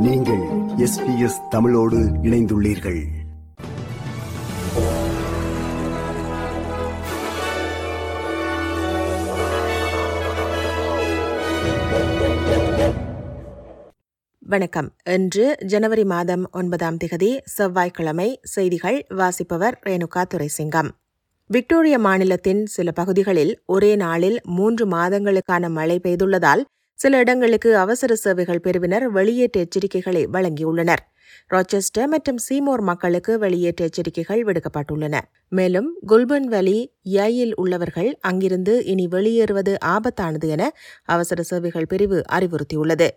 நீங்கள் S B S தமிழோடு இணைந்துள்ளீர்கள். வணக்கம். இன்று ஜனவரி மாதம் ஒன்பதாம் திகதி செவ்வாய்க்கிழமை செய்திகள் வாசிப்பவர் ரேணுகா துரைசிங்கம். விக்டோரிய மாநிலத்தின் சில பகுதிகளில் ஒரே நாளில் மூன்று மாதங்களுக்கான மழை பெய்துள்ளதால் சில இடங்களுக்கு அவசர சேவைகள் பிரிவினர் வெளியேற்ற எச்சரிக்கைகளை வழங்கியுள்ளனர். ராச்செஸ்டர் மற்றும் சீமோர் மக்களுக்கு வெளியேற்ற எச்சரிக்கைகள் விடுக்கப்பட்டுள்ளன. மேலும் குல்பன் வேலி யையில் உள்ளவர்கள் அங்கிருந்து இனி வெளியேறுவது ஆபத்தானது என அவசர சேவைகள் பிரிவு அறிவுறுத்தியுள்ளது.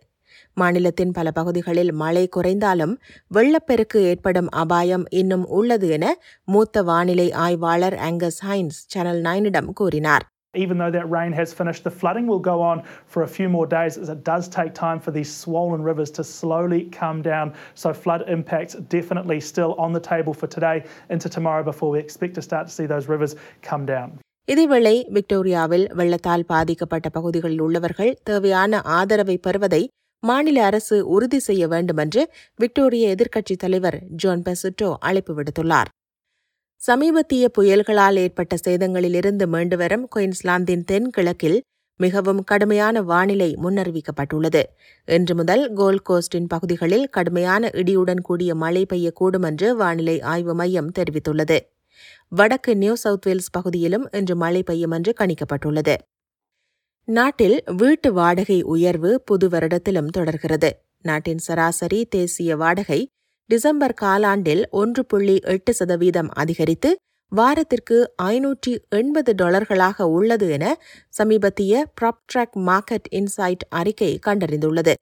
மாநிலத்தின் பல பகுதிகளில் மழை குறைந்தாலும் வெள்ளப்பெருக்கு ஏற்படும் அபாயம் இன்னும் உள்ளது என மூத்த வானிலை ஆய்வாளர் ஆங்கஸ் ஹைன்ஸ் சேனல் நைனிடம் கூறினார். Even though that rain has finished, the flooding will go on for a few more days as it does take time for these swollen rivers to slowly come down. So, flood impacts definitely still on the table for today into tomorrow before we expect to start to see those rivers come down. இதேவேளை விக்டோரியாவில் வெள்ளத்தால் பாதிக்கப்பட்ட பகுதிகளில் உள்ளவர்கள் தேவையான ஆதரவை பெறுவதை மாநில அரசு உறுதி செய்ய வேண்டும் என்று விக்டோரிய எதிர்க்கட்சித் தலைவர் ஜோன் பெசுட்டோ அழைப்பு விடுத்துள்ளார் சமீபத்திய புயல்களால் ஏற்பட்ட சேதங்களிலிருந்து மீண்டு வரும் குயின்ஸ்லாந்தின் தென்கிழக்கில் மிகவும் கடுமையான வானிலை முன்னறிவிக்கப்பட்டுள்ளது. இன்று முதல் கோல்ட் கோஸ்டின் பகுதிகளில் கடுமையான இடியுடன் கூடிய மழை பெய்யக்கூடும் என்று வானிலை ஆய்வு மையம் தெரிவித்துள்ளது. வடக்கு நியூ சவுத் வேல்ஸ் பகுதியிலும் இன்று மழை பெய்யும் என்று கணிக்கப்பட்டுள்ளது. நாட்டில் வீட்டு வாடகை உயர்வு புது வருடத்திலும் தொடர்கிறது. நாட்டின் சராசரி தேசிய வாடகை டிசம்பர் காலாண்டில் ஒன்று புள்ளி எட்டு சதவீதம் அதிகரித்து வாரத்திற்கு ஐநூற்றி எண்பது டாலர்களாக உள்ளது என சமீபத்திய ப்ராப்ட்ராக் மார்க்கெட் இன்சைட் அறிக்கை கண்டறிந்துள்ளது.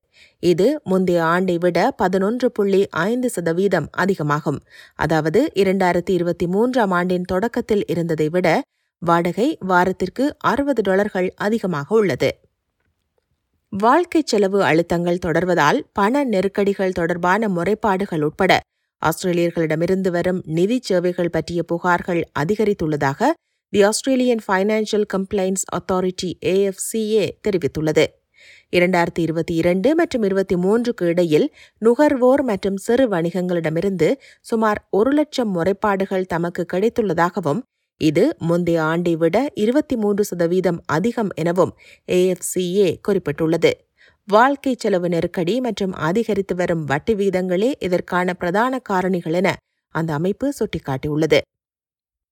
இது முந்தைய ஆண்டை விட பதினொன்று புள்ளி ஐந்து சதவீதம் அதிகமாகும். அதாவது இரண்டாயிரத்தி இருபத்தி மூன்றாம் ஆண்டின் தொடக்கத்தில் இருந்ததை விட வாடகை வாரத்திற்கு அறுபது டாலர்கள் அதிகமாக உள்ளது. வாழ்க்கை செலவு அழுத்தங்கள் தொடர்வதால் பண நெருக்கடிகள் தொடர்பான முறைப்பாடுகள் உட்பட ஆஸ்திரேலியர்களிடமிருந்து வரும் நிதி சேவைகள் பற்றிய புகார்கள் அதிகரித்துள்ளதாக the Australian financial complaints authority AFCA தெரிவித்துள்ளது. இரண்டாயிரத்தி இருபத்தி இரண்டு மற்றும் இருபத்தி மூன்றுக்கு இடையில் நுகர்வோர் மற்றும் சிறு வணிகங்களிடமிருந்து சுமார் ஒரு லட்சம் முறைப்பாடுகள் தமக்கு கிடைத்துள்ளதாகவும் இது முந்தைய ஆண்டை விட இருபத்தி மூன்று சதவீதம் அதிகம் எனவும் ஏஎஃப்சிஏ குறிப்பிட்டுள்ளது. வாழ்க்கை செலவு நெருக்கடி மற்றும் அதிகரித்து வரும் வட்டி வீதங்களே இதற்கான பிரதான காரணிகள் என அந்த அமைப்பு சுட்டிக்காட்டியுள்ளது.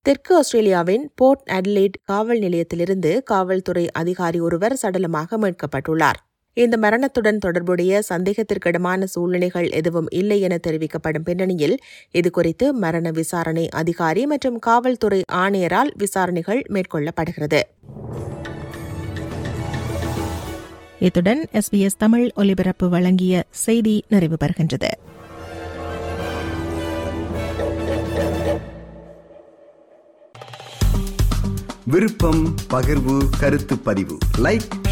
தெற்கு ஆஸ்திரேலியாவின் போர்ட் அட்லைட் காவல் நிலையத்திலிருந்து காவல்துறை அதிகாரி ஒருவர் சடலமாக மீட்கப்பட்டுள்ளார். இந்த மரணத்துடன் தொடர்புடைய சந்தேகத்திற்கிடமான சூழ்நிலைகள் எதுவும் இல்லை என தெரிவிக்கப்படும் பின்னணியில் இதுகுறித்து மரண விசாரணை அதிகாரி மற்றும் காவல்துறை ஆணையரால் விசாரணைகள் மேற்கொள்ளப்படுகிறது. இத்துடன் எஸ்பிஎஸ் தமிழ் ஒலிபரப்பு வழங்கிய செய்தி நிறைவு பெறுகின்றது. விருப்பம் பகிர்வு கருத்து பதிவு. லைக்